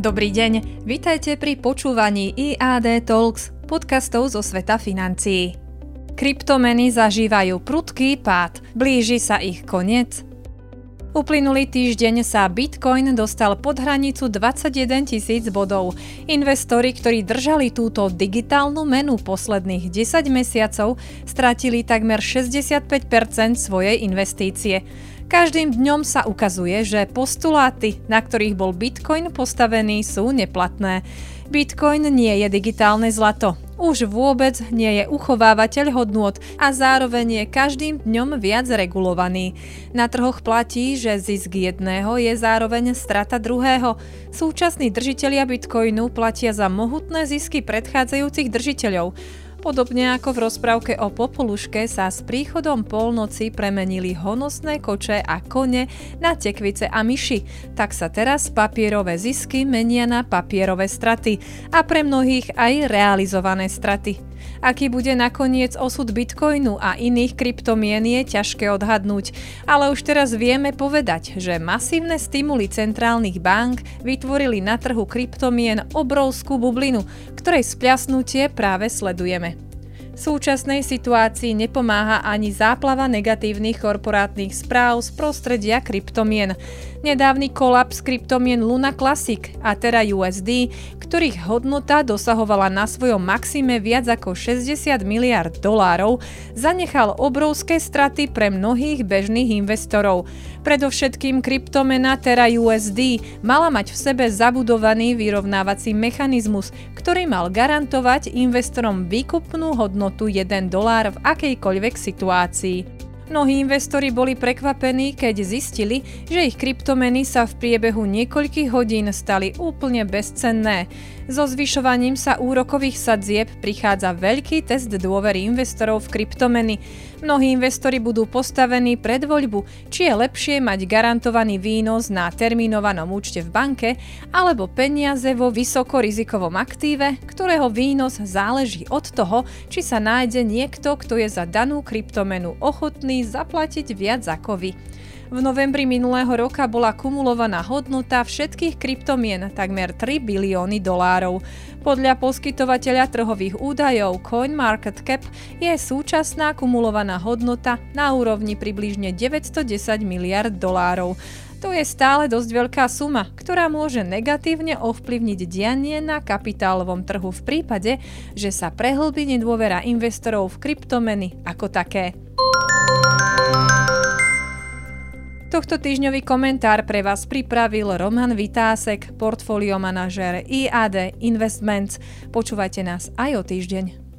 Dobrý deň, vitajte pri počúvaní IAD Talks, podcastov zo sveta financií. Kryptomeny zažívajú prudký pád, blíži sa ich koniec. Uplynulý týždeň sa Bitcoin dostal pod hranicu 21 tisíc bodov. Investori, ktorí držali túto digitálnu menu posledných 10 mesiacov, stratili takmer 65% svojej investície. Každým dňom sa ukazuje, že postuláty, na ktorých bol Bitcoin postavený, sú neplatné. Bitcoin nie je digitálne zlato. Už vôbec nie je uchovávateľ hodnôt a zároveň je každým dňom viac regulovaný. Na trhoch platí, že zisk jedného je zároveň strata druhého. Súčasní držitelia Bitcoinu platia za mohutné zisky predchádzajúcich držiteľov. Podobne ako v rozprávke o Popoluške sa s príchodom polnoci premenili honosné koče a kone na tekvice a myši, tak sa teraz papierové zisky menia na papierové straty a pre mnohých aj realizované straty. Aký bude nakoniec osud bitcoinu a iných kryptomien je ťažké odhadnúť, ale už teraz vieme povedať, že masívne stimuly centrálnych bank vytvorili na trhu kryptomien obrovskú bublinu, ktorej spľasnutie práve sledujeme súčasnej situácii nepomáha ani záplava negatívnych korporátnych správ z prostredia kryptomien. Nedávny kolaps kryptomien Luna Classic a Terra USD, ktorých hodnota dosahovala na svojom maxime viac ako 60 miliard dolárov, zanechal obrovské straty pre mnohých bežných investorov. Predovšetkým kryptomena Terra USD mala mať v sebe zabudovaný vyrovnávací mechanizmus, ktorý mal garantovať investorom výkupnú hodnotu 1 dolár v akejkoľvek situácii. Mnohí investori boli prekvapení, keď zistili, že ich kryptomeny sa v priebehu niekoľkých hodín stali úplne bezcenné. So zvyšovaním sa úrokových sadzieb prichádza veľký test dôvery investorov v kryptomeny. Mnohí investori budú postavení pred voľbu, či je lepšie mať garantovaný výnos na termínovanom účte v banke alebo peniaze vo vysokorizikovom aktíve, ktorého výnos záleží od toho, či sa nájde niekto, kto je za danú kryptomenu ochotný zaplatiť viac ako vy. V novembri minulého roka bola kumulovaná hodnota všetkých kryptomien takmer 3 bilióny dolárov. Podľa poskytovateľa trhových údajov CoinMarketCap je súčasná kumulovaná hodnota na úrovni približne 910 miliard dolárov. To je stále dosť veľká suma, ktorá môže negatívne ovplyvniť dianie na kapitálovom trhu v prípade, že sa prehlbí nedôvera investorov v kryptomeny ako také. Tohto týždňový komentár pre vás pripravil Roman Vitásek, portfólio manažér IAD Investments. Počúvajte nás aj o týždeň.